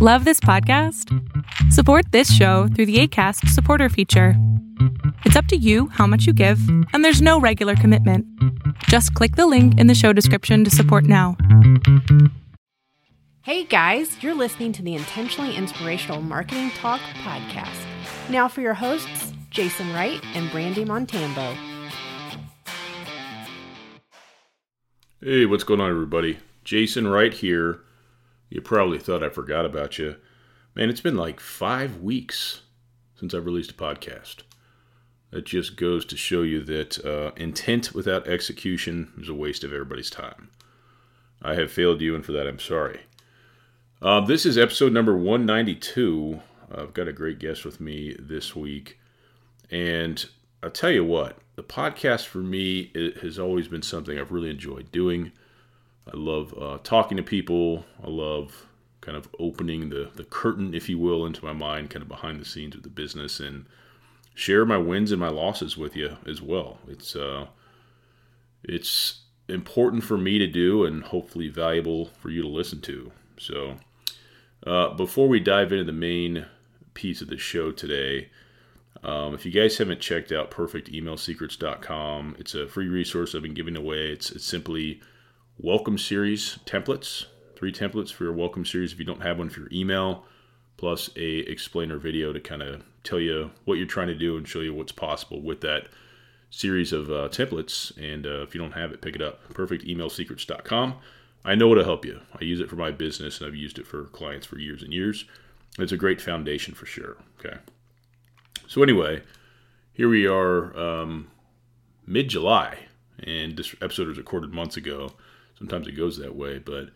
Love this podcast? Support this show through the Acast supporter feature. It's up to you how much you give, and there's no regular commitment. Just click the link in the show description to support now. Hey guys, you're listening to the Intentionally Inspirational Marketing Talk podcast. Now for your hosts, Jason Wright and Brandy Montambo. Hey, what's going on, everybody? Jason Wright here. You probably thought I forgot about you. Man, it's been like five weeks since I've released a podcast. That just goes to show you that uh, intent without execution is a waste of everybody's time. I have failed you, and for that, I'm sorry. Uh, this is episode number 192. I've got a great guest with me this week. And I'll tell you what, the podcast for me has always been something I've really enjoyed doing. I love uh, talking to people. I love kind of opening the, the curtain, if you will, into my mind, kind of behind the scenes of the business, and share my wins and my losses with you as well. It's uh, it's important for me to do, and hopefully valuable for you to listen to. So, uh, before we dive into the main piece of the show today, um, if you guys haven't checked out perfectemailsecrets.com, it's a free resource I've been giving away. It's, it's simply welcome series templates, three templates for your welcome series if you don't have one for your email, plus a explainer video to kind of tell you what you're trying to do and show you what's possible with that series of uh, templates. And uh, if you don't have it, pick it up. Perfectemailsecrets.com. I know it'll help you. I use it for my business and I've used it for clients for years and years. It's a great foundation for sure. Okay. So, anyway, here we are um, mid July, and this episode was recorded months ago. Sometimes it goes that way, but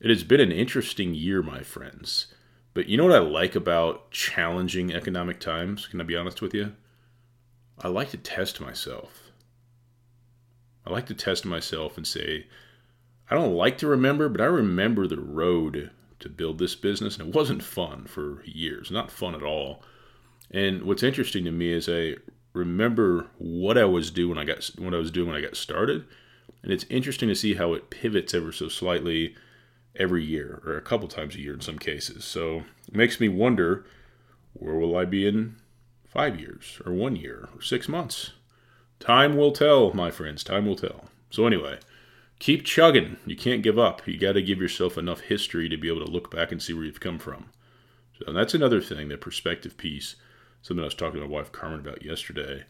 it has been an interesting year, my friends. But you know what I like about challenging economic times? Can I be honest with you? I like to test myself. I like to test myself and say, I don't like to remember, but I remember the road to build this business, and it wasn't fun for years. Not fun at all. And what's interesting to me is I remember what I was doing when I got what I was doing when I got started, and it's interesting to see how it pivots ever so slightly every year or a couple times a year in some cases. So it makes me wonder where will I be in five years or one year or six months? Time will tell, my friends. Time will tell. So, anyway, keep chugging. You can't give up. You got to give yourself enough history to be able to look back and see where you've come from. So, that's another thing, that perspective piece, something I was talking to my wife Carmen about yesterday,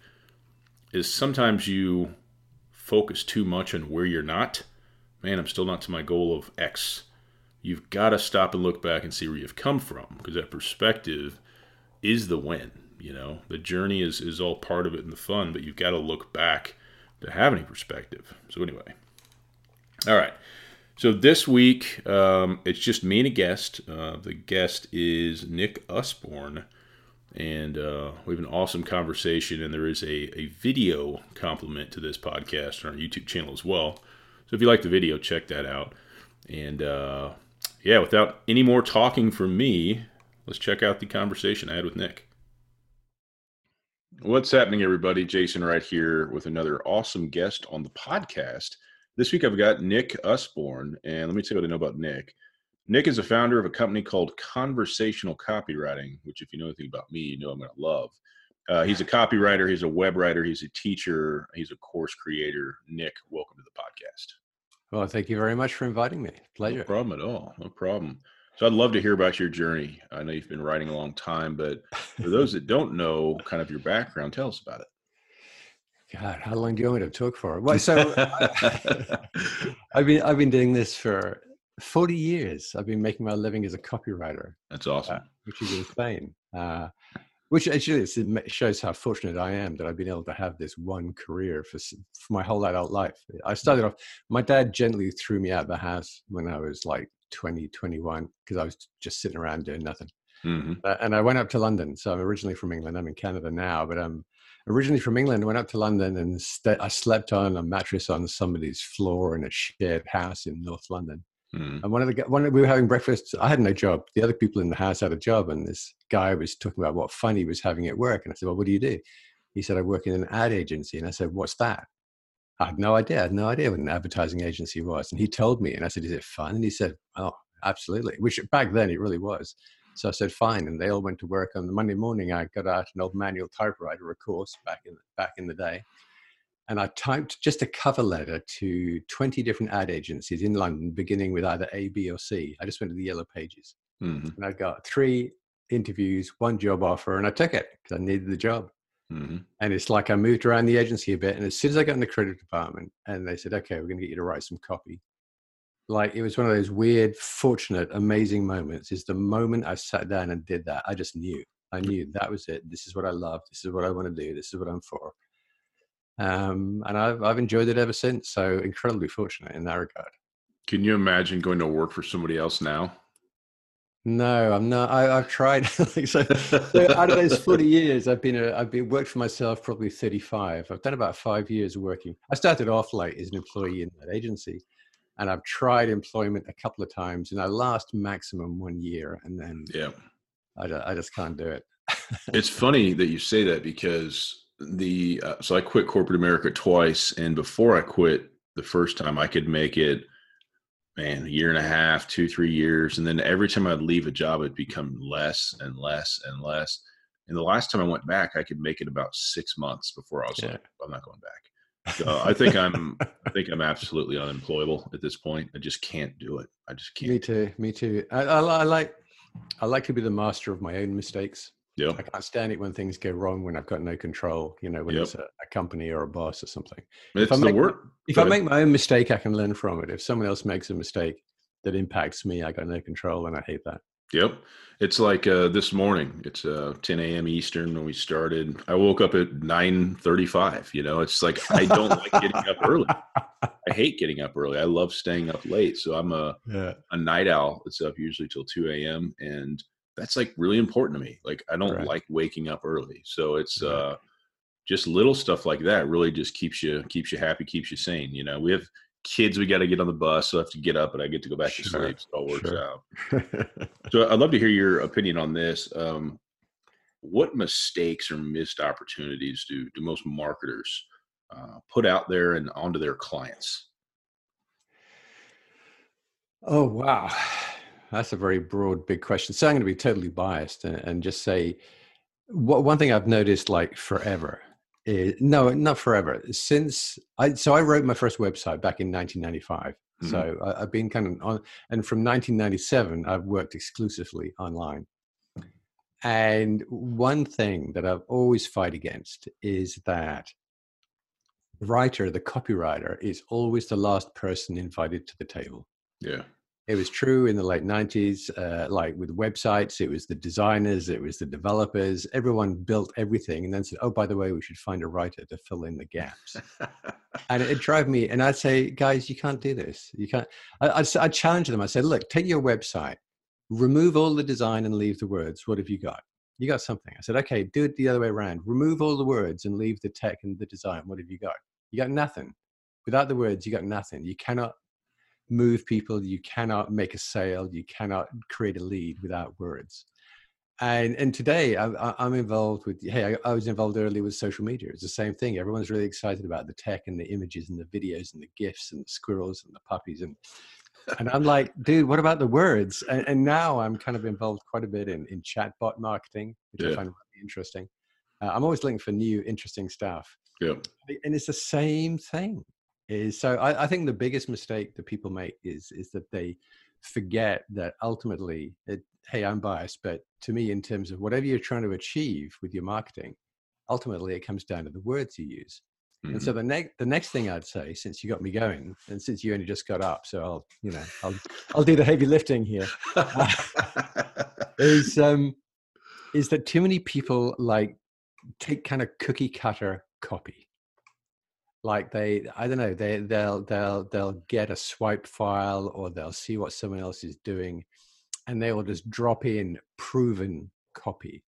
is sometimes you focus too much on where you're not, man, I'm still not to my goal of X. You've got to stop and look back and see where you've come from because that perspective is the win. You know, the journey is, is all part of it and the fun, but you've got to look back to have any perspective. So, anyway, all right. So, this week, um, it's just me and a guest. Uh, the guest is Nick Usborne and uh, we have an awesome conversation. And there is a, a video complement to this podcast on our YouTube channel as well. So if you like the video, check that out. And uh, yeah, without any more talking from me, let's check out the conversation I had with Nick. What's happening, everybody? Jason Wright here with another awesome guest on the podcast. This week I've got Nick Usborne, and let me tell you what I know about Nick. Nick is a founder of a company called Conversational Copywriting, which, if you know anything about me, you know I'm going to love. Uh, he's a copywriter, he's a web writer, he's a teacher, he's a course creator. Nick, welcome to the podcast. Well, thank you very much for inviting me. Pleasure. No problem at all. No problem. So I'd love to hear about your journey. I know you've been writing a long time, but for those that don't know kind of your background, tell us about it. God, how long do you want me to talk for? Well, so I, I've been I've been doing this for 40 years I've been making my living as a copywriter. That's awesome. Uh, which is insane. Uh, which actually shows how fortunate I am that I've been able to have this one career for, for my whole adult life. I started off, my dad gently threw me out of the house when I was like 20, 21, because I was just sitting around doing nothing. Mm-hmm. Uh, and I went up to London. So I'm originally from England. I'm in Canada now, but I'm originally from England. Went up to London and st- I slept on a mattress on somebody's floor in a shared house in North London. Mm. And one of the one we were having breakfast. I had no job. The other people in the house had a job, and this guy was talking about what fun he was having at work. And I said, "Well, what do you do?" He said, "I work in an ad agency." And I said, "What's that?" I had no idea. I had no idea what an advertising agency was. And he told me, and I said, "Is it fun?" And he said, "Oh, absolutely. Which back then it really was. So I said, fine. And they all went to work on the Monday morning. I got out an old manual typewriter, of course, back in, back in the day. And I typed just a cover letter to 20 different ad agencies in London, beginning with either A, B, or C. I just went to the yellow pages. Mm-hmm. And I got three interviews, one job offer, and I took it because I needed the job. Mm-hmm. And it's like I moved around the agency a bit. And as soon as I got in the credit department, and they said, okay, we're going to get you to write some copy like it was one of those weird, fortunate, amazing moments. Is the moment I sat down and did that, I just knew. I knew that was it. This is what I love. This is what I want to do. This is what I'm for. Um, and I've I've enjoyed it ever since. So incredibly fortunate in that regard. Can you imagine going to work for somebody else now? No, I'm not. I, have tried. so, so, out of those 40 years, I've been a, I've been worked for myself probably 35. I've done about five years of working. I started off late as an employee in that agency, and I've tried employment a couple of times, and I last maximum one year, and then yeah, I, I just can't do it. it's funny that you say that because the uh, so I quit corporate America twice, and before I quit the first time, I could make it man a year and a half, two three years, and then every time I'd leave a job, it'd become less and less and less. And the last time I went back, I could make it about six months before I was yeah. like, I'm not going back. So I think I'm I think I'm absolutely unemployable at this point. I just can't do it. I just can't. Me too. Me too. I, I, I like I like to be the master of my own mistakes. Yeah. I can't stand it when things go wrong when I've got no control. You know, when yep. it's a, a, company or a boss or something. It's if I make, work. If I make my own mistake, I can learn from it. If someone else makes a mistake that impacts me, I got no control, and I hate that. Yep. It's like uh, this morning. It's uh, 10 a.m. Eastern when we started. I woke up at 9:35. You know, it's like I don't like getting up early. I hate getting up early. I love staying up late. So I'm a yeah. a night owl. It's up usually till 2 a.m. and that's like really important to me. Like I don't right. like waking up early. So it's right. uh, just little stuff like that really just keeps you keeps you happy, keeps you sane. You know, we have kids we got to get on the bus so i have to get up and i get to go back sure. to sleep so it all works sure. out so i'd love to hear your opinion on this um, what mistakes or missed opportunities do do most marketers uh, put out there and onto their clients oh wow that's a very broad big question so i'm going to be totally biased and, and just say what, one thing i've noticed like forever is, no, not forever. Since I so I wrote my first website back in 1995. Mm-hmm. So I, have been kind of on, and from 1997 I've worked exclusively online. And one thing that I've always fight against is that the writer, the copywriter, is always the last person invited to the table. Yeah. It was true in the late 90s, uh, like with websites, it was the designers, it was the developers. Everyone built everything and then said, oh, by the way, we should find a writer to fill in the gaps. and it, it drove me, and I'd say, guys, you can't do this. You can't. I, I'd, I'd challenge them. I said, look, take your website, remove all the design and leave the words. What have you got? You got something. I said, okay, do it the other way around. Remove all the words and leave the tech and the design. What have you got? You got nothing. Without the words, you got nothing. You cannot move people you cannot make a sale you cannot create a lead without words. And and today I, i'm involved with hey I, I, was involved earlier with social media. It's the same thing. Everyone's really excited about the tech and the images and the videos and the gifs and the squirrels and the puppies and and i'm like dude what about the words? And, and now i'm kind of involved quite a bit in in chatbot marketing which yeah. i find really interesting. Uh, i'm always looking for new interesting stuff. Yeah. And it's the same thing is so I, I, think the biggest mistake that people make is is that they forget that ultimately it, hey i'm biased but to me in terms of whatever you're trying to achieve with your marketing ultimately it comes down to the words you use mm-hmm. and so mm-hmm. the next the next thing i'd say since you got me going and since you only just got up so i'll you know i'll i'll do the heavy lifting here uh, is um is that too many people like take kind of cookie cutter copy like they i don't know they they'll they'll they'll get a swipe file or they'll see what someone else is doing and they will just drop in proven copy.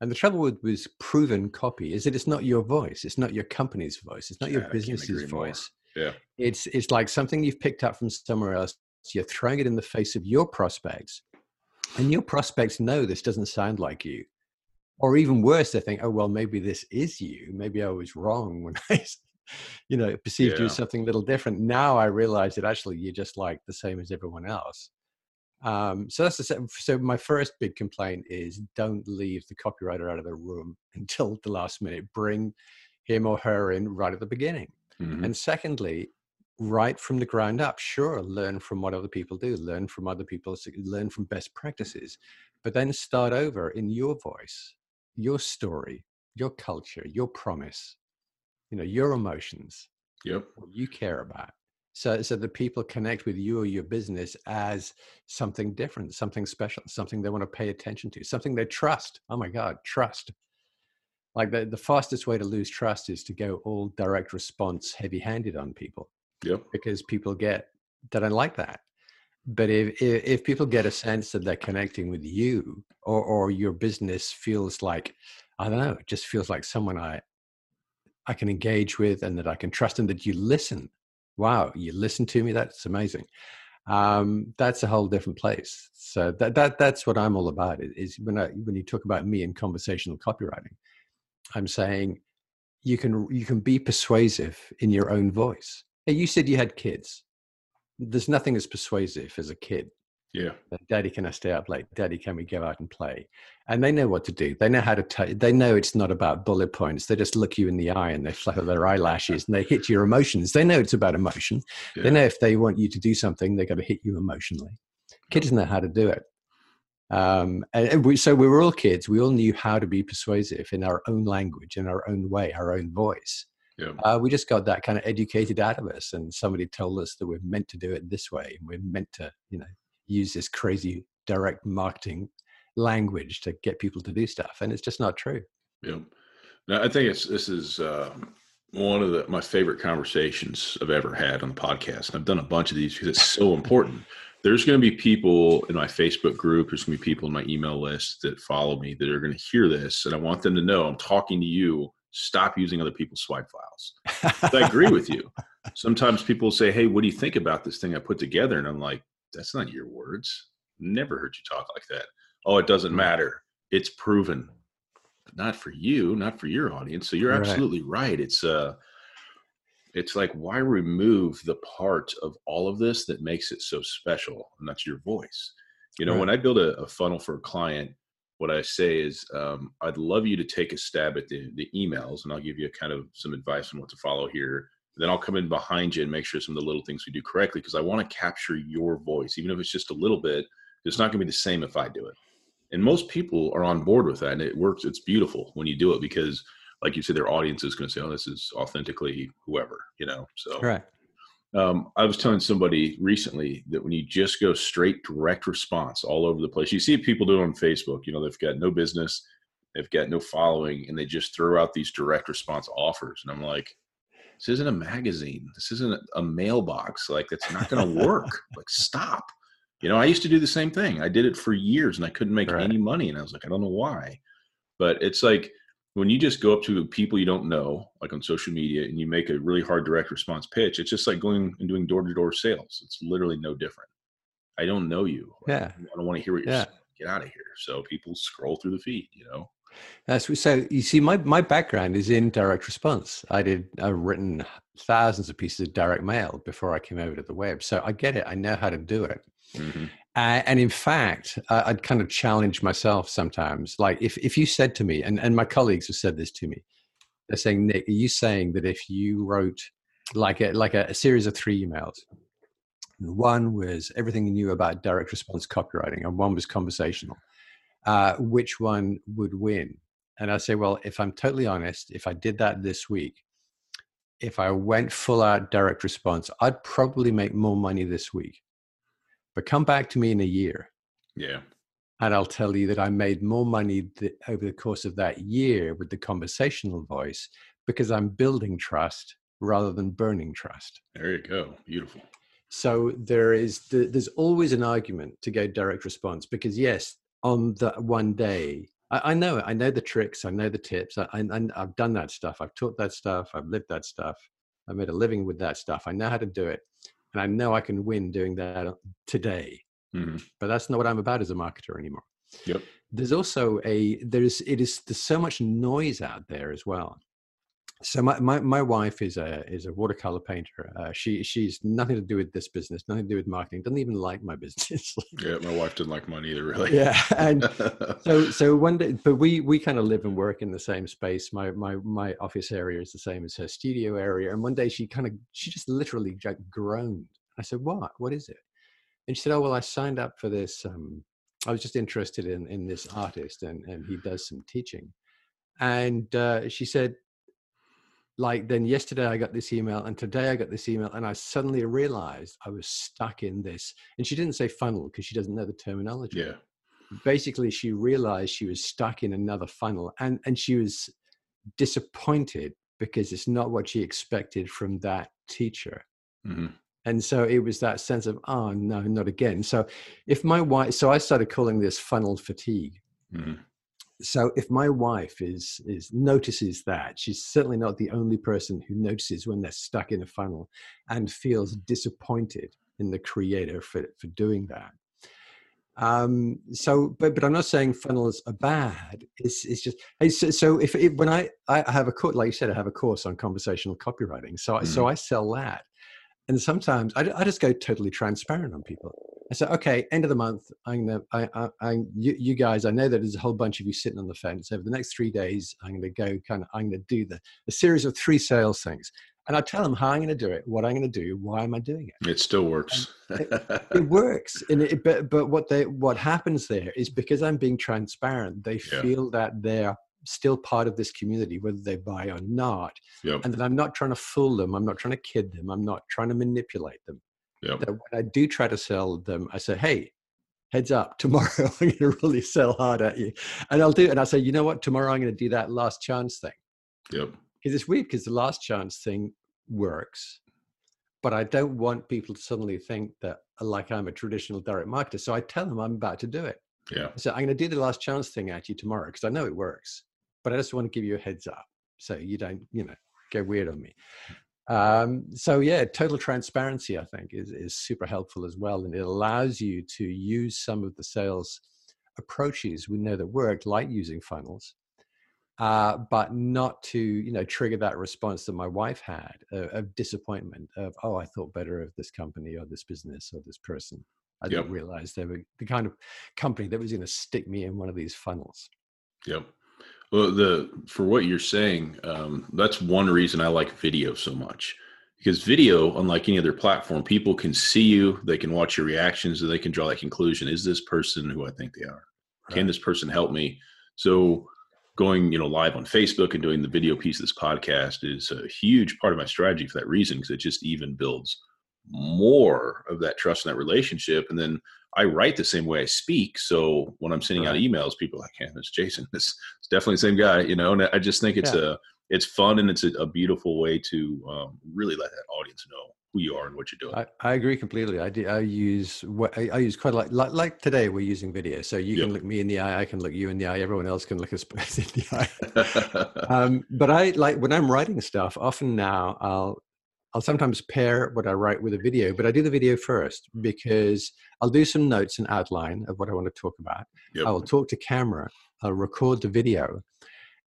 And the trouble with, with proven copy is that it's not your voice it's not your company's voice it's not your business's voice more. yeah. It's it's like something you've picked up from somewhere else you're throwing it in the face of your prospects and your prospects know this doesn't sound like you. Or even worse they think oh well maybe this is you. Maybe i was wrong when i you know, perceived yeah. you as something a little different. Now I realize that actually you're just like the same as everyone else. Um, so that's the, so my first big complaint is don't leave the copywriter out of the room until the last minute. Bring him or her in right at the beginning. Mhm. And secondly, right from the ground up, sure, learn from what other people do, learn from other people's, learn from best practices, but then start over in your voice, your story, your culture, your promise, you know, your emotions, Yep. what you care about. So, so that people connect with you or your business as something different, something special, something they want to pay attention to, something they trust. Oh my God, trust. Like the, the fastest way to lose trust is to go all direct response heavy handed on people Yep. because people get they don't like that. But if, if if people get a sense that they're connecting with you or or your business feels like I don't know, it just feels like someone I I can engage with and that I can trust and that you listen. Wow, you listen to me. That's amazing. Um, that's a whole different place. So that that that's what I'm all about. Is when I when you talk about me in conversational copywriting, I'm saying you can you can be persuasive in your own voice. Hey, you said you had kids. There's nothing as persuasive as a kid. Yeah. Daddy, can I stay up late? Daddy, can we go out and play? And they know what to do. They know how to. T- they know it's not about bullet points. They just look you in the eye and they flutter their eyelashes and they hit your emotions. They know it's about emotion. Yeah. They know if they want you to do something, they got to hit you emotionally. Kids know how to do it. Um, and and we, so we were all kids. We all knew how to be persuasive in our own language, in our own way, our own voice. Yeah. Uh, we just got that kind of educated out of us, and somebody told us that we're meant to do it this way, and we're meant to, you know, use this crazy direct marketing language to get people to do stuff, and it's just not true. Yeah, Now, I think it's this is uh, one of the my favorite conversations I've ever had on the podcast, and I've done a bunch of these because it's so important. There's going to be people in my Facebook group. There's going to be people in my email list that follow me that are going to hear this, and I want them to know I'm talking to you. Stop using other people's swipe files. I agree with you. Sometimes people say, "Hey, what do you think about this thing I put together?" And I'm like, "That's not your words. Never heard you talk like that." Oh, it doesn't matter. It's proven but not for you, not for your audience. So you're Right. absolutely right. It's uh it's like why remove the part of all of this that makes it so special, and that's your voice. You know, Right. when I build a, a funnel for a client, what I say is, um, I'd love you to take a stab at the, the emails, and I'll give you kind of some advice on what to follow here. Then I'll come in behind you and make sure some of the little things we do correctly because I want to capture your voice, even if it's just a little bit. It's not going to be the same if I do it and most people are on board with that and it works it's beautiful when you do it because like you said their audience is going to say oh this is authentically whoever you know so Right. um, i was telling somebody recently that when you just go straight direct response all over the place you see people do it on facebook you know they've got no business they've got no following and they just throw out these direct response offers and i'm like this isn't a magazine this isn't a mailbox like it's not going to work like stop you know, I used to do the same thing. I did it for years and I couldn't make Right. any money. And I was like, I don't know why. But it's like when you just go up to people you don't know, like on social media, and you make a really hard direct response pitch, it's just like going and doing door to door sales. It's literally no different. I don't know you. Yeah. I don't want to hear what you're Yeah. saying. Get out of here. So people scroll through the feed, you know? That's so. You see, my my background is in direct response. I did. I've written thousands of pieces of direct mail before I came over to the web, so I get it. I know how to do it. Mhm. Uh, and in fact, I, I'd kind of challenge myself sometimes. Like if if you said to me, and and my colleagues have said this to me, they're saying, Nick, are you saying that if you wrote like a like a, a series of three emails, one was everything you knew about direct response copywriting, and one was conversational, uh, which one would win? And I say, well, if I'm totally honest, if I did that this week, if I went full out direct response, I'd probably make more money this week. But come back to me in a year Yeah. and I'll tell you that I made more money th- over the course of that year with the conversational voice because I'm building trust rather than burning trust. There you go. Beautiful. So there is th- there's always an argument to go direct response because yes, on that one day, I, I know it. I know the tricks. I know the tips. I, I, I've done that stuff. I've taught that stuff. I've lived that stuff. I made a living with that stuff. I know how to do it, and I know I can win doing that today. hmm But that's not what I'm about as a marketer anymore. Yep. There's also a there's it is there's so much noise out there as well. So my, my, my wife is a is a watercolor painter. Uh, she she's nothing to do with this business, nothing to do with marketing. Doesn't even like my business. yeah, my wife didn't like mine either, really. Yeah, and so so one day, but we we kind of live and work in the same space. My my my office area is the same as her studio area. And one day she kind of she just literally groaned. I said, "What? What is it?" And she said, "Oh well, I signed up for this. Um, I was just interested in in this artist, and and he does some teaching." And uh, she said, like then yesterday I got this email and today I got this email and I suddenly realized I was stuck in this. And she didn't say funnel because she doesn't know the terminology. Yeah. Basically, she realized she was stuck in another funnel and, and she was disappointed because it's not what she expected from that teacher. Mm-hmm. And so it was that sense of, oh, no, not again. So if my wife, so I started calling this funnel fatigue. Mm-hmm so if my wife is is notices that she's certainly not the only person who notices when they're stuck in a funnel and feels disappointed in the creator for for doing that. Um so but but i'm not saying funnels are bad. It's it's just so, so if it, when i i have a course like you said i have a course on conversational copywriting so mm. so i sell that. And sometimes I, I just go totally transparent on people I said, okay, end of the month, I'm gonna, I, I, I you, you, guys, I know that there's a whole bunch of you sitting on the fence. Over the next three days, I'm gonna go kind of, I'm gonna do the a series of three sales things, and I tell them how I'm gonna do it, what I'm gonna do, why am I doing it. It still works. it, it, works, and it, but but what they what happens there is because I'm being transparent, they yeah. feel that they're still part of this community, whether they buy or not, yep. and that I'm not trying to fool them, I'm not trying to kid them, I'm not trying to manipulate them Yep. That when I do try to sell them, I say, hey, heads up, tomorrow I'm going to really sell hard at you. And I'll do it. And I say, you know what? Tomorrow I'm going to do that last chance thing. Yep. Because it's weird because the last chance thing works. But I don't want people to suddenly think that like I'm a traditional direct marketer. So I tell them I'm about to do it. Yeah. So I'm going to do the last chance thing at you tomorrow because I know it works. But I just want to give you a heads up so you don't, you know, get weird on me. Um, so yeah, total transparency, I think, is, is super helpful as well. And it allows you to use some of the sales approaches we know that work, like using funnels, uh, but not to, you know, trigger that response that my wife had uh, of disappointment of, oh, I thought better of this company or this business or this person. I yep. didn't realize they were the kind of company that was going to stick me in one of these funnels. Yep. Well, the for what you're saying, um, that's one reason I like video so much because video, unlike any other platform, people can see you, they can watch your reactions, and they can draw that conclusion: Is this person who I think they are? Right. Can this person help me? So, going you know live on Facebook and doing the video piece of this podcast is a huge part of my strategy for that reason because it just even builds more of that trust in that relationship, and then I write the same way I speak. So when I'm sending right. out emails, people are like, "Yeah, it's Jason. It's, it's definitely the same guy," you know. And I just think it's yeah. a it's fun and it's a, a beautiful way to um, really let that audience know who you are and what you're doing. I, I agree completely. I, do, I use I, I, use quite a lot. Like, like today, we're using video, so you yep. can look me in the eye, I can look you in the eye, everyone else can look us in the eye. um, but I like when I'm writing stuff. Often now, I'll I'll sometimes pair what I write with a video, but I do the video first because I'll do some notes and outline of what I want to talk about. Yep. I will talk to camera, I'll record the video,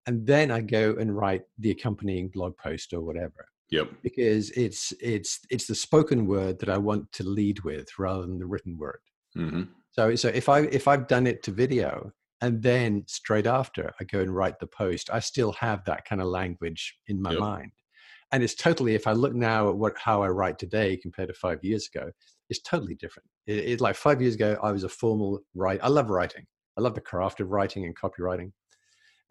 and then I go and write the accompanying blog post or whatever. Yep. Because it's it's it's the spoken word that I want to lead with rather than the written word. Mm-hmm. So so if I if I've done it to video and then straight after I go and write the post, I still have that kind of language in my yep. mind and it's totally if i look now at what how i write today compared to five years ago it's totally different. It, it, like five years ago i was a formal write i love writing. I love the craft of writing and copywriting.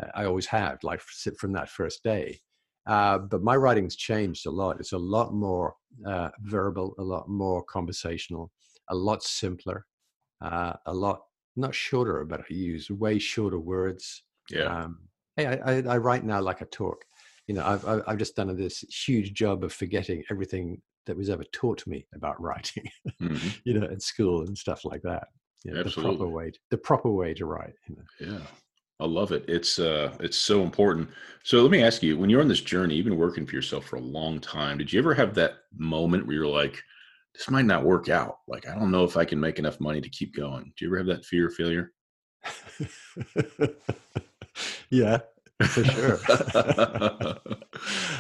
Uh, i always have like from that first day. Uh, but my writing's changed a lot. It's a lot more uh, verbal a lot more conversational a lot simpler uh, a lot not shorter but i use way shorter words. Yeah. Um, hey I, I, I write now like a talk you know, I've, I've just done this huge job of forgetting everything that was ever taught me about writing, mm-hmm. you know, at school and stuff like that. You know, Absolutely. The proper way, to, the proper way to write. You know? Yeah. I love it. It's uh, it's so important. So let me ask you: When you're on this journey, you've been working for yourself for a long time. Did you ever have that moment where you're like, "This might not work out. Like, I don't know if I can make enough money to keep going." Do you ever have that fear of failure? yeah, for sure.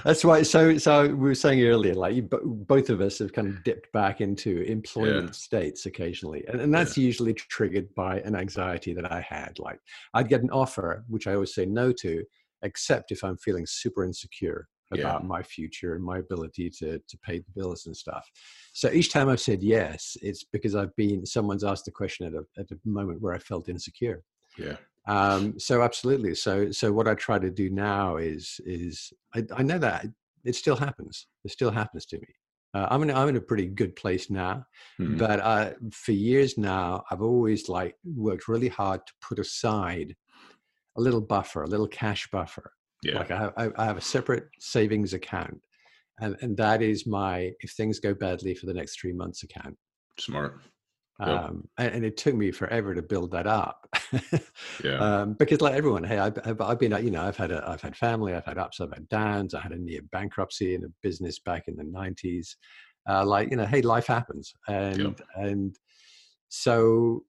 That's why. So, so we were saying earlier, like you, both of us have kind of dipped back into employment yeah. states occasionally, and, and that's yeah. usually triggered by an anxiety that I had. Like I'd get an offer, which I always say no to, except if I'm feeling super insecure about yeah. my future and my ability to to pay the bills and stuff. So each time I've said yes, it's because I've been someone's asked the question at a at a moment where I felt insecure. Yeah. Um, so absolutely. So so what I try to do now is is I, I know that it still happens. It still happens to me. Uh, I'm in I'm in a pretty good place now, mm-hmm. but uh, for years now I've always like worked really hard to put aside a little buffer, a little cash buffer. Yeah. Like I have, I have a separate savings account, and and that is my if things go badly for the next three months account. Smart. Um, and, and, it took me forever to build that up. yeah. Um, because like everyone, hey, I've, I've, been, you know, I've had a, I've had family, I've had ups, I've had downs. I had a near bankruptcy in a business back in the nineties. Uh, like, you know, hey, life happens. And, yep. and so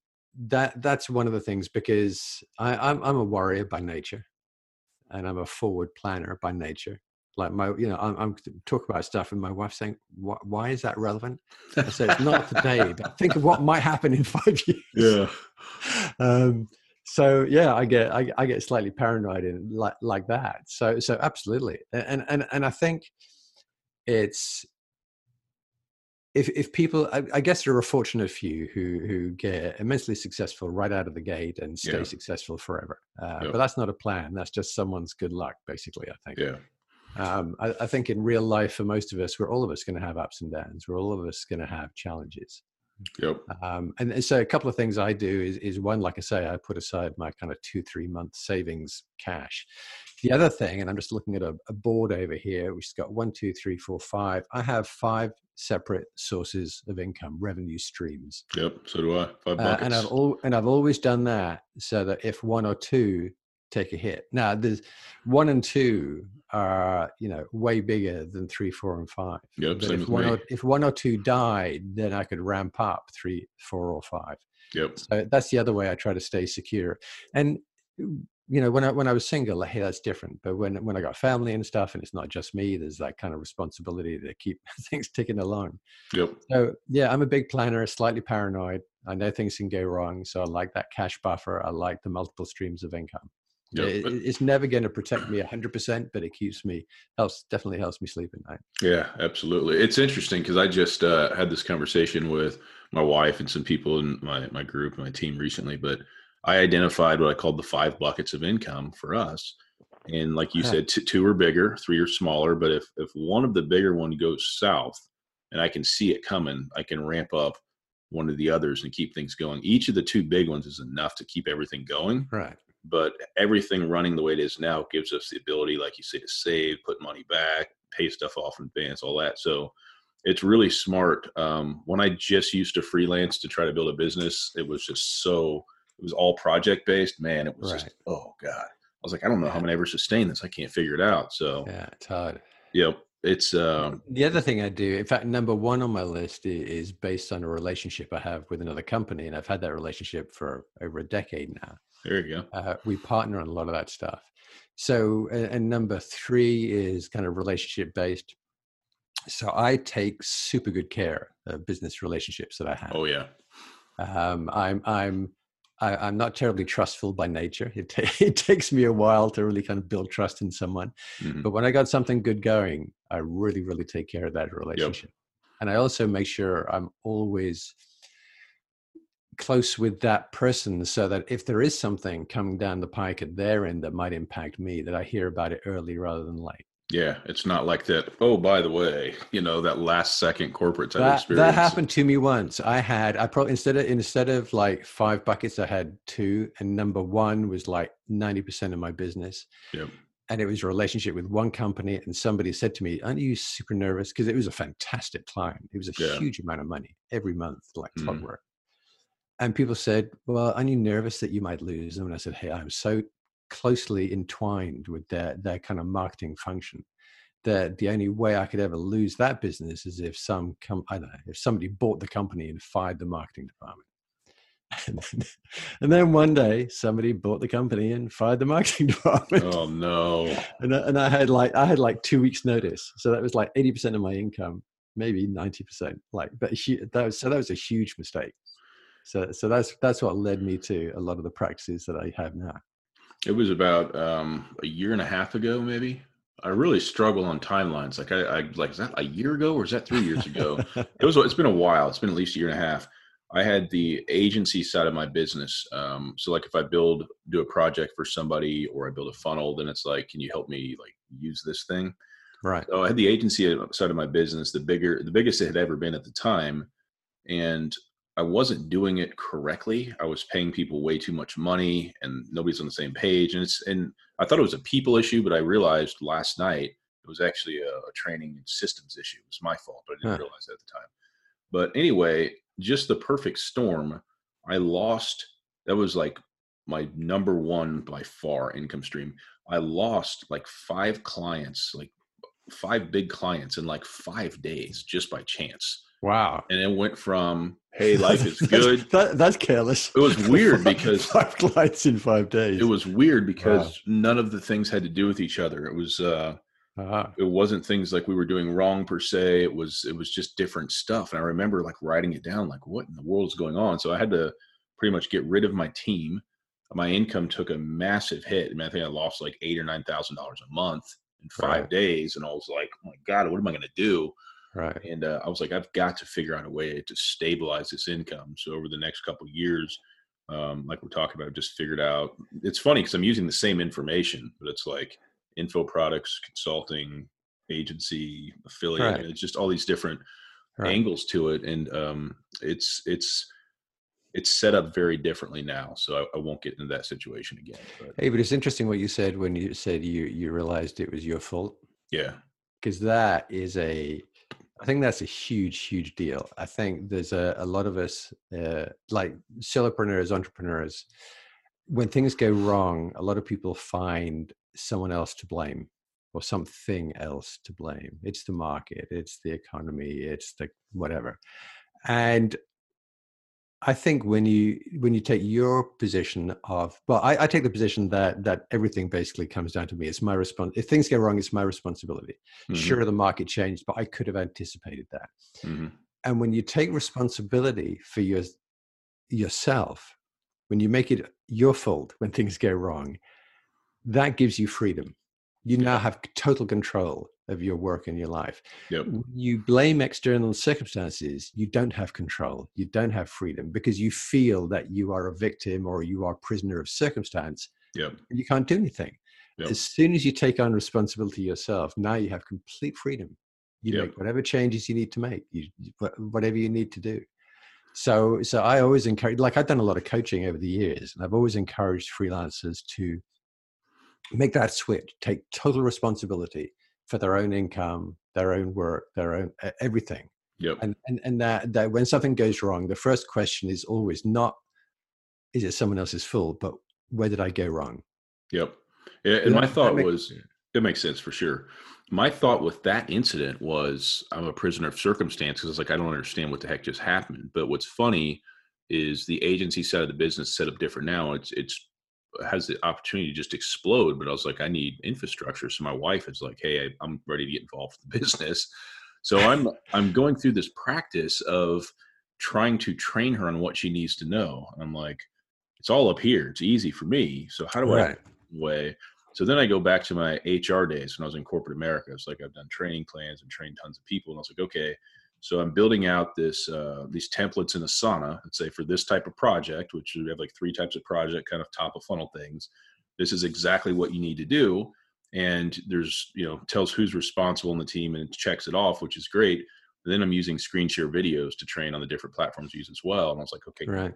that, that's one of the things because I, I'm, I'm a warrior by nature and I'm a forward planner by nature like my you know i'm, I'm talking about stuff and my wife's saying why is that relevant? I said it's not today but think of what might happen in five years. Yeah. Um, so yeah i get I, I, get slightly paranoid in like like that. So so absolutely. And and and i think it's if if people I, I, guess there are a fortunate few who who get immensely successful right out of the gate and stay yeah. successful forever. Uh, but that's not a plan. That's just someone's good luck basically i think. Yeah um, I, I, think in real life, for most of us, we're all of us going to have ups and downs. We're all of us going to have challenges. Yep. Um, and, and, so a couple of things I do is, is one, like I say, I put aside my kind of two, three month savings cash. The other thing, and I'm just looking at a, a board over here, which has got one, two, three, four, five. I have five separate sources of income, revenue streams. Yep. So do I. Five buckets. Uh, and I've all, and I've always done that so that if one or two take a hit. Now, there's one and two are you know way bigger than three, four, and five. Yep, but if one, or, if one or two died, then I could ramp up three, four, or five. Yep. So that's the other way I try to stay secure. And you know, when I when I was single, hey, that's different. But when when I got family and stuff, and it's not just me, there's that kind of responsibility to keep things ticking along. Yep. So yeah, I'm a big planner, slightly paranoid. I know things can go wrong, so I like that cash buffer. I like the multiple streams of income. Yep. It, it's never going to protect me 100%, but it keeps me, helps, definitely helps me sleep at night. Yeah, absolutely. It's interesting because I just uh, had this conversation with my wife and some people in my, my group, my team recently, but I identified what I called the five buckets of income for us. And like you huh. said, t- two are bigger, three are smaller. But if, if one of the bigger one goes south and I can see it coming, I can ramp up one of the others and keep things going. Each of the two big ones is enough to keep everything going. Right but everything running the way it is now gives us the ability like you say to save put money back pay stuff off in advance all that so it's really smart um, when i just used to freelance to try to build a business it was just so it was all project based man it was right. just oh god i was like i don't know how i'm gonna ever sustain this i can't figure it out so yeah it's hard yep it's um, the other thing I do. In fact, number one on my list is based on a relationship I have with another company, and I've had that relationship for over a decade now. There you go. Uh, we partner on a lot of that stuff. So, and, and number three is kind of relationship based. So I take super good care of business relationships that I have. Oh yeah. Um, I'm I'm I, am i am not terribly trustful by nature. It, t- it takes me a while to really kind of build trust in someone. Mm-hmm. But when I got something good going, I really really take care of that relationship. Yep. And I also make sure I'm always close with that person so that if there is something coming down the pike at their end that might impact me that i hear about it early rather than late. Yeah it's not like that oh by the way you know that last second corporate type that, experience. that happened to me once. I had i probably instead of instead of like five buckets i had two and number one was like 90% of my business. Yep. And it was a relationship with one company and somebody said to me aren't you super nervous? Because it was a fantastic client. It was a yeah. huge amount of money every month like mm. clockwork and people said, "Well, aren't you nervous that you might lose them?" And I said, "Hey, I'm so closely entwined with their their kind of marketing function that the only way I could ever lose that business is if some com- I don't know if somebody bought the company and fired the marketing department." And then, and then one day somebody bought the company and fired the marketing department. Oh no. And, I, and I had like I had like two weeks notice. So that was like 80% of my income, maybe 90%. Like but that was so that was a huge mistake. So so that's that's what led me to a lot of the practices that I have now. It was about um, a year and a half ago, maybe. I really struggle on timelines. Like I, I like is that a year ago or is that three years ago? it was. It's been a while. It's been at least a year and a half. I had the agency side of my business. Um, so like if I build do a project for somebody or I build a funnel, then it's like, can you help me like use this thing? Right. So I had the agency side of my business, the bigger, the biggest it had ever been at the time, and I wasn't doing it correctly. I was paying people way too much money, and nobody's on the same page. And it's and I thought it was a people issue, but I realized last night it was actually a, a training and systems issue. It was my fault, but I didn't huh. realize that at the time. But anyway, just the perfect storm. I lost. That was like my number one by far income stream. I lost like five clients, like five big clients in like five days just by chance. Wow. And it went from, hey, life is good. that, that's careless. It was weird because five clients in five days. It was weird because wow. none of the things had to do with each other. It was uh uh-huh. it wasn't things like we were doing wrong per se. It was it was just different stuff. And I remember like writing it down, like what in the world is going on? So I had to pretty much get rid of my team. My income took a massive hit. I mean, I think I lost like eight or nine thousand dollars a month in five right. days. And I was like, oh my God, what am I gonna do? Right. And uh, I was like, I've got to figure out a way to stabilize this income. So over the next couple years, um, like we're talking about, just figured out. It's funny because I'm using the same information, but it's like info products, consulting, agency, affiliate. Right. It's just all these different right. angles to it, and um, it's it's it's set up very differently now. So I, I won't get into that situation again. But. Hey, but it's interesting what you said when you said you you realized it was your fault. Yeah, because that is a I think that's a huge, huge deal. I think there's a, a lot of us, uh, like solopreneurs, entrepreneurs, when things go wrong, a lot of people find someone else to blame or something else to blame. It's the market, it's the economy, it's the whatever. And I think when you when you take your position of well, I, I, take the position that that everything basically comes down to me. It's my response. If things go wrong, it's my responsibility. Mm-hmm. Sure, the market changed, but I could have anticipated that. Mm-hmm. And when you take responsibility for your yourself, when you make it your fault when things go wrong, that gives you freedom. You now have total control of your work and your life. Yep. You blame external circumstances, you don't have control, you don't have freedom because you feel that you are a victim or you are prisoner of circumstance. Yep. You can't do anything. Yep. As soon as you take on responsibility yourself, now you have complete freedom. You make whatever changes you need to make, you, whatever you need to do. So, so I always encourage, like I've done a lot of coaching over the years, and I've always encouraged freelancers to make that switch, take total responsibility for their own income, their own work, their own everything. Yep. And and and that that when something goes wrong, the first question is always not is it someone else's fault, but where did I go wrong? Yep. Yeah, and my thought makes, was it makes sense for sure. My thought with that incident was I'm a prisoner of circumstance because it's like I don't understand what the heck just happened. But what's funny is the agency side of the business set up different now. It's it's has the opportunity to just explode. But I was like, I need infrastructure. So my wife is like, Hey, I, am ready to get involved with the business. So I'm I'm going through this practice of trying to train her on what she needs to know. I'm like, it's all up here. It's easy for me. So how do right. I way? So then I go back to my HR days when I was in corporate America. It's like I've done training plans and trained tons of people. And I was like, okay, so I'm building out this uh, these templates in Asana, let's say for this type of project, which we have like three types of project, kind of top of funnel things. This is exactly what you need to do, and there's you know tells who's responsible in the team and checks it off, which is great. And then I'm using screen share videos to train on the different platforms use as well. And I was like, okay, right.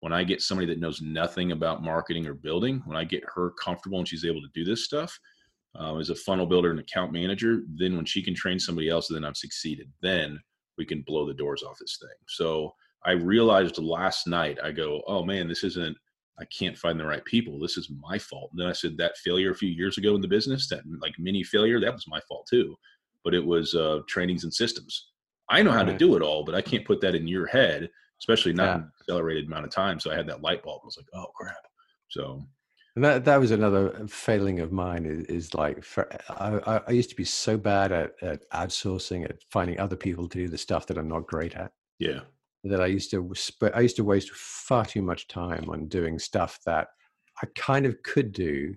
when I get somebody that knows nothing about marketing or building, when I get her comfortable and she's able to do this stuff, uh, as a funnel builder and account manager, then when she can train somebody else, then I've succeeded. Then we can blow the doors off this thing. So I realized last night, I go, oh man, this isn't, I can't find the right people. This is my fault. And then I said that failure a few years ago in the business, that like mini failure, that was my fault too. But it was uh, trainings and systems. I know how to do it all, but I can't put that in your head. especially not Yeah. in an accelerated amount of time. So I had that light bulb. I was like, oh crap. So And that that was another failing of mine. Is, is like for, I, I- used to be so bad at, at outsourcing, at finding other people to do the stuff that I'm not great at. yeah, That I used to sp- I used to waste far too much time on doing stuff that I kind of could do,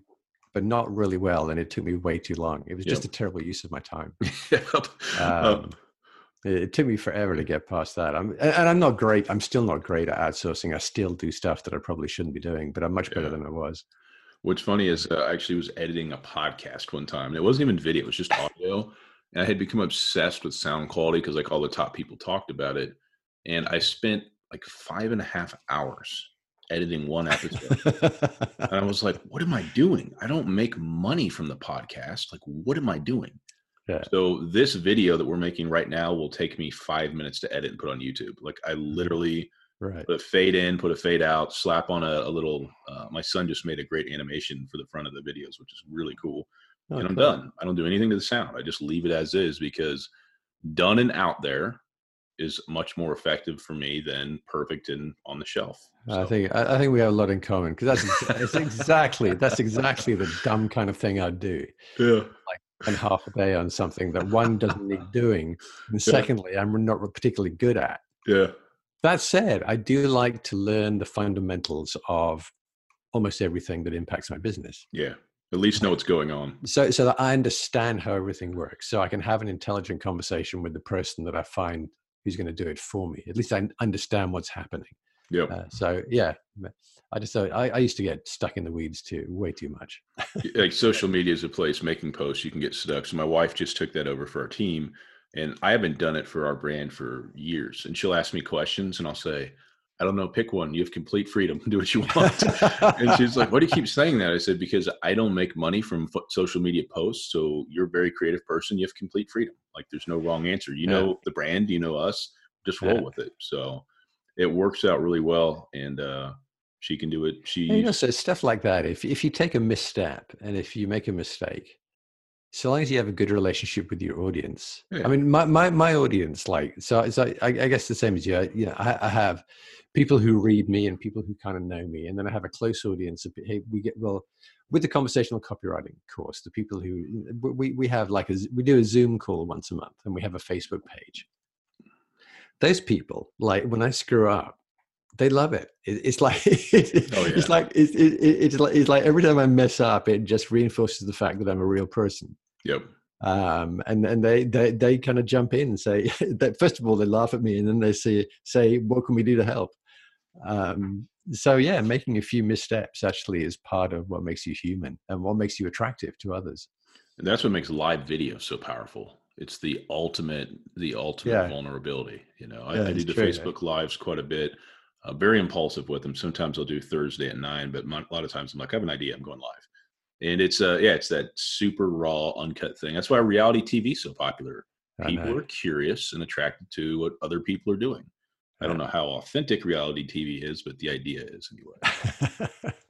but not really well, and it took me way too long. It was just a terrible use of my time. Yep. Uh, Um, it, took me forever to get past that. I'm, and and I'm not great. I'm still not great at outsourcing. I still do stuff that I probably shouldn't be doing, but I'm much better Yeah. than I was. What's funny is uh, I actually was editing a podcast one time. It wasn't even video; it was just audio. And I had become obsessed with sound quality because like all the top people talked about it. And I spent like five and a half hours editing one episode. and I was like, "What am I doing? I don't make money from the podcast. Like, what am I doing?" Yeah. So this video that we're making right now will take me five minutes to edit and put on YouTube. Like, I literally right. put a fade in, put a fade out, slap on a, a little. Uh, my son just made a great animation for the front of the videos, which is really cool. Oh, and I'm cool. done. I don't do anything to the sound. I just leave it as is because done and out there is much more effective for me than perfect and on the shelf. I think I, think we have a lot in common because that's ex- exactly that's exactly the dumb kind of thing I'd do. yeah, Like And half a day on something that one doesn't need doing, and secondly, I'm not particularly good at. yeah, That said, I do like to learn the fundamentals of almost everything that impacts my business. yeah. At least know what's going on. So, so that I understand how everything works, so I can have an intelligent conversation with the person that I find who's going to do it for me. At least I understand what's happening. Yeah. Uh, so, yeah, I just I, I used to get stuck in the weeds too, way too much. like social media is a place making posts you can get stuck so my wife just took that over for our team and i haven't done it for our brand for years and she'll ask me questions and i'll say i don't know pick one. You have complete freedom. Do what you want. And she's like why do you keep saying that? I said because i don't make money from fo- social media posts so you're a very creative person. You have complete freedom. Like there's no wrong answer. You Yeah. know the brand you know us. Just roll Yeah. with it. So it works out really well and uh she can do it. She you know, so stuff like that. If if you take a misstep and if you make a mistake, so long as you have a good relationship with your audience. Yeah. I mean, my my my audience, like, so so I, I guess the same as you. I, you know, I, I have people who read me and people who kind of know me, and then I have a close audience. Of, hey, we get well with the conversational copywriting course. The people who we we have like a we do a Zoom call once a month, and we have a Facebook page. Those people, like when I screw up, they love it. it it's like it's Oh, yeah. like it's, it, it, it's like it's like every time I mess up, it just reinforces the fact that I'm a real person. yep Um, and and they they they kind of jump in and say that first of all they laugh at me, and then they say say what can we do to help. Um, so yeah, making a few missteps actually is part of what makes you human and what makes you attractive to others. And that's what makes live video so powerful. It's the ultimate, the ultimate Yeah. vulnerability. You know, I, Yeah, I do the true. Facebook lives quite a bit. Uh, very impulsive with them. Sometimes I'll do Thursday at nine, but mon- a lot of times I'm like, I have an idea, I'm going live. And it's uh yeah, it's that super raw, uncut thing. That's why reality TV is so popular. I People know. are curious and attracted to what other people are doing. I don't know how authentic reality TV is, but the idea is anyway.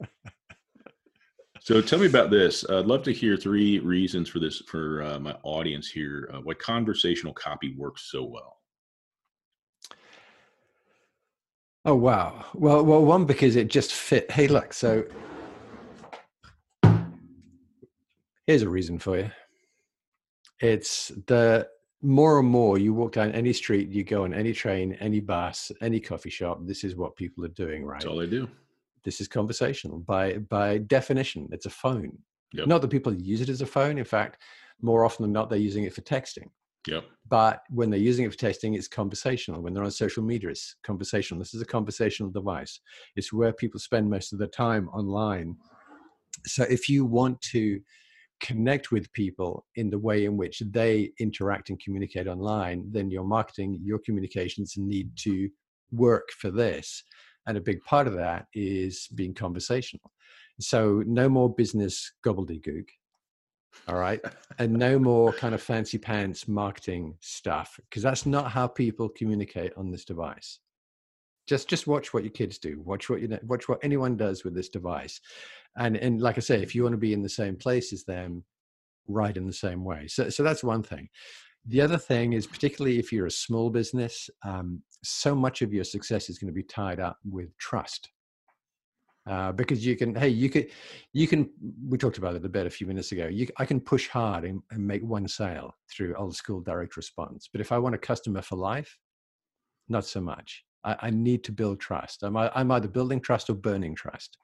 So tell me about this. I'd love to hear three reasons for this for uh, my audience here. Uh, why conversational copy works so well. Oh wow! Well, well, one because it just fit. Hey, look. So here's a reason for you. It's the more and more you walk down any street, you go on any train, any bus, any coffee shop. This is what people are doing, right? That's all they do. This is conversational by by definition. It's a phone. Yep. Not that people use it as a phone. In fact, more often than not, they're using it for texting. Yep. But when they're using it for testing, it's conversational. When they're on social media, it's conversational. This is a conversational device. It's where people spend most of their time online. So if you want to connect with people in the way in which they interact and communicate online, then your marketing, your communications need to work for this. And a big part of that is being conversational. So no more business gobbledygook. All right. And no more kind of fancy pants marketing stuff because that's not how people communicate on this device. Just just watch what your kids do. Watch what you know, watch what anyone does with this device. And and like I say, if you want to be in the same place as them, write in the same way. So so that's one thing. The other thing is, particularly if you're a small business, um, so much of your success is going to be tied up with trust. Uh, because you can, hey, you could, you can. We talked about it a bit a few minutes ago. You, I can push hard and, and make one sale through old school direct response. But if I want a customer for life, not so much. I, I need to build trust. I'm, I'm either building trust or burning trust.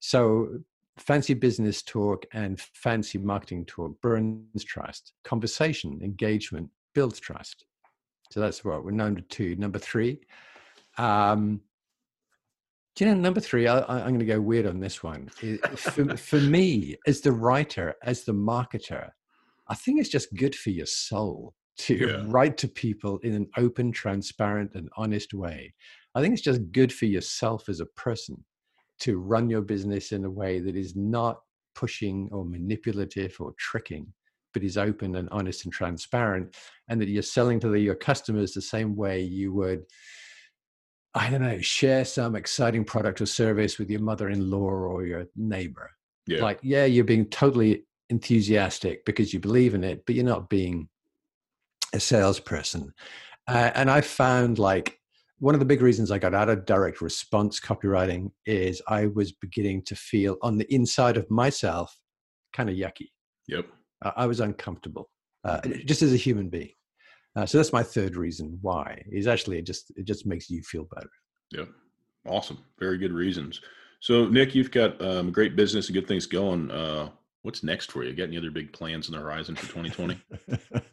So fancy business talk and fancy marketing talk burns trust. Conversation, engagement builds trust. So that's what we're number two. Number three, um, do you know number three? I, am going to go weird on this one. for, for me, as the writer, as the marketer, I think it's just good for your soul to yeah. write to people in an open, transparent, and honest way. I think it's just good for yourself as a person to run your business in a way that is not pushing or manipulative or tricking, but is open and honest and transparent, and that you're selling to the, your customers the same way you would. I don't know, share some exciting product or service with your mother in law or your neighbor. Yeah. Like, yeah, you're being totally enthusiastic because you believe in it, but you're not being a salesperson. Uh, and I found like one of the big reasons I got out of direct response copywriting is I was beginning to feel on the inside of myself kind of yucky. Yep. Uh, I was uncomfortable, uh, just as a human being. Uh, so that's my third reason why. Is actually it just it just makes you feel better. Yeah, Awesome. Very good reasons. So Nick, you've got um, great business and good things going. Uh, what's next for you? Got any other big plans on the horizon for 2020?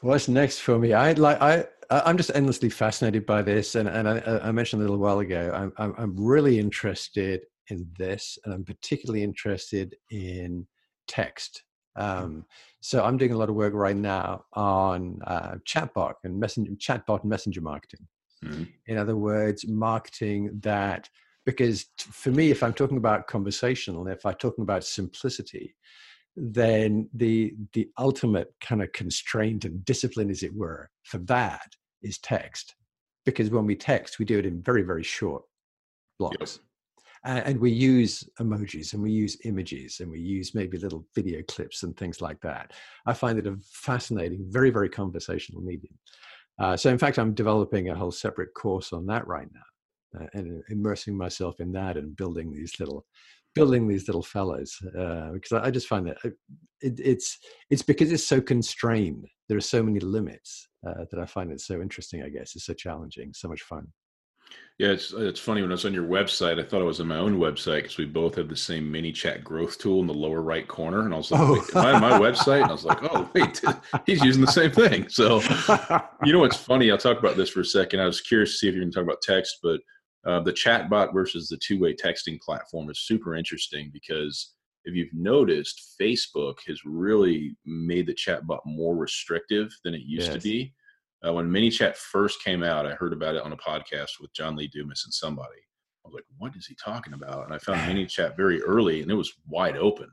What's next for me? I like I I'm just endlessly fascinated by this, and and I, I mentioned a little while ago. I'm, I'm I'm really interested in this, and I'm particularly interested in text. Um, so I'm doing a lot of work right now on uh, chatbot and messenger chatbot and messenger marketing. Mm-hmm. In other words, marketing that because for me, if I'm talking about conversational, if I'm talking about simplicity, then the the ultimate kind of constraint and discipline as it were for that is text because when we text we do it in very very short blocks yep. And we use emojis and we use images and we use maybe little video clips and things like that i find it a fascinating very very conversational medium uh, so in fact i'm developing a whole separate course on that right now uh, and immersing myself in that and building these little building these little fellows uh, because I, I, just find that uh, it, it's it's because it's so constrained. There are so many limits uh, that I find it so interesting. I guess it's so challenging, so much fun. Yeah, it's it's funny when I was on your website. I thought it was on my own website because we both have the same ManyChat growth tool in the lower right corner, and I was like, oh. "Am I on my website?" And I was like, "Oh, wait, he's using the same thing." So, you know what's funny? I'll talk about this for a second. I was curious to see if you're going to talk about text, but uh, the chatbot versus the two-way texting platform is super interesting because if you've noticed, Facebook has really made the chatbot more restrictive than it used yes. to be. Uh, when ManyChat first came out, I heard about it on a podcast with John Lee Dumas and somebody. I was like, "What is he talking about?" And I found ManyChat very early, and it was wide open.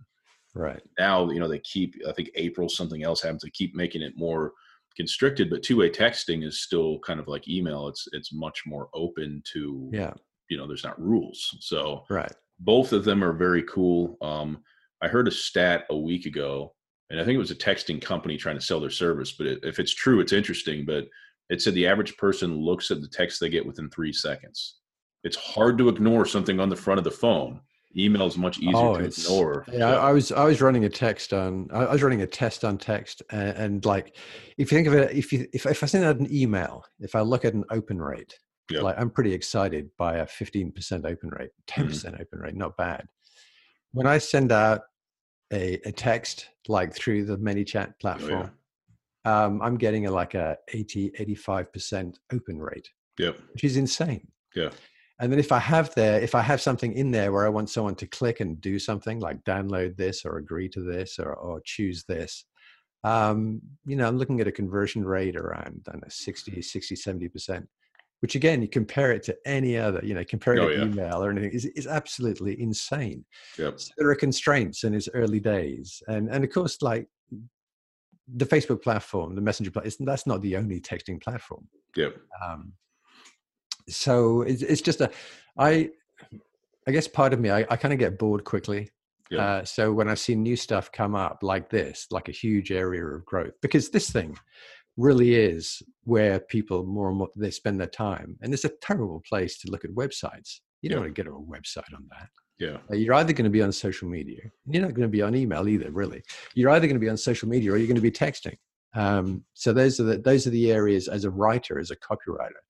Right now, you know, they keep. I think April something else happens to keep making it more constricted, but two-way texting is still kind of like email. It's it's much more open to yeah. You know, there's not rules. So right. Both of them are very cool. Um, I heard a stat a week ago, and I think it was a texting company trying to sell their service. But it, if it's true, it's interesting. But it said the average person looks at the text they get within three seconds. It's hard to ignore something on the front of the phone email is much easier oh, to ignore. Yeah, I was I was running a text on I was running a test on text, and, and, like if you think of it, if you if if I send out an email, if I look at an open rate, yep. like I'm pretty excited by a 15% open rate, 10 mm. percent open rate, not bad. When I send out a, a text like through the ManyChat platform, oh, yeah. um, I'm getting a, like a 80 85% open rate. Yep. Which is insane. Yeah and then if i have there if i have something in there where i want someone to click and do something like download this or agree to this or, or choose this um, you know i'm looking at a conversion rate around I know, 60 60 70% which again you compare it to any other you know compare it oh, to yeah. email or anything is, is absolutely insane yep. so there are constraints in its early days and and of course like the facebook platform the messenger platform that's not the only texting platform yep um, so it's, it's just a i i guess part of me i, I kind of get bored quickly Yeah. Uh, so when I see new stuff come up like this, like a huge area of growth, because this thing really is where people more and more they spend their time, and it's a terrible place to look at websites. You don't Yeah. want to get a website on that. Yeah. Uh, You're either going to be on social media. You're not going to be on email either, really. You're either going to be on social media or you're going to be texting. Um, so those are the those are the areas as a writer, as a copywriter,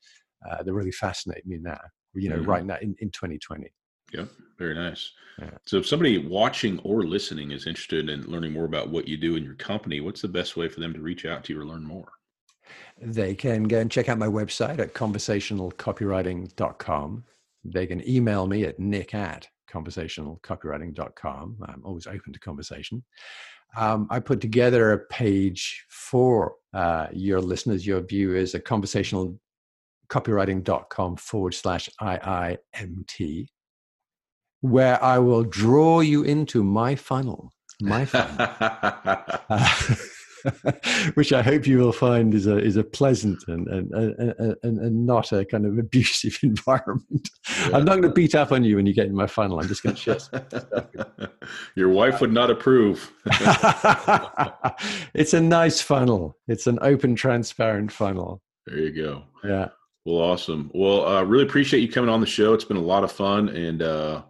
uh, that really fascinate me now. You know, Mhm. right now in, in 2020. Yeah. Very nice. Yeah. So if somebody watching or listening is interested in learning more about what you do in your company, what's the best way for them to reach out to you or learn more? They can go and check out my website at conversationalcopywriting.com. They can email me at nick at conversationalcopywriting.com. I'm always open to conversation. Um, I put together a page for uh, your listeners, your viewers at conversationalcopywriting.com forward slash IIMT, where I will draw you into my funnel. My funnel. Uh, which I hope you will find is a is a pleasant and and and, and, and not a kind of abusive environment. I'm not going to beat up on you when you get in my funnel. I'm just going to share. Your wife would not approve. it's a nice funnel. It's an open, transparent funnel. there you go. Yeah. Well, awesome. Well, uh, really appreciate you coming on the show. It's been a lot of fun, and uh,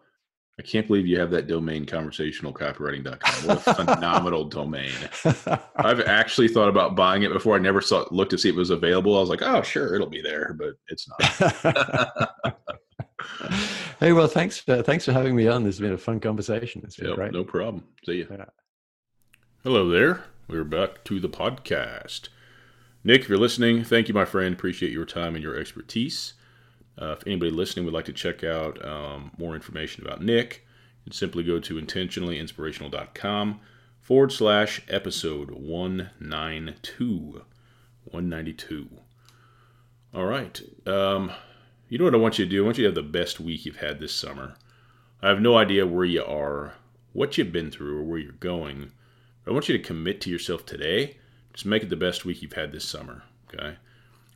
I can't believe you have that domain, conversationalcopywriting.com. What a phenomenal domain. I've actually thought about buying it before. I never saw looked to see if it was available. I was like, oh, sure, it'll be there, but it's not. hey, well, thanks for thanks for having me on. This has been a fun conversation. It's been Yep, great. no problem. See you. Yeah. Hello there. We're back to the podcast. Nick, if you're listening, thank you, my friend. Appreciate your time and your expertise. Uh, if anybody listening would like to check out um, more information about Nick, you can simply go to intentionallyinspirational.com forward slash episode 192. 192. All right. Um, you know what I want you to do? I want you to have the best week you've had this summer. I have no idea where you are, what you've been through, or where you're going. But I want you to commit to yourself today. Just make it the best week you've had this summer. Okay?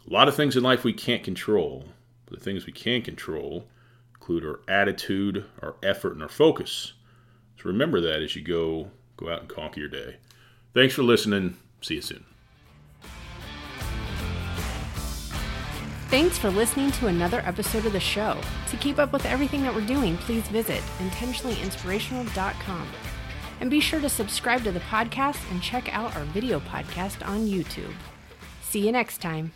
A lot of things in life we can't control. The things we can control include our attitude, our effort, and our focus. So remember that as you go go out and conquer your day. Thanks for listening. See you soon. Thanks for listening to another episode of the show. To keep up with everything that we're doing, please visit intentionallyinspirational.com. And be sure to subscribe to the podcast and check out our video podcast on YouTube. See you next time.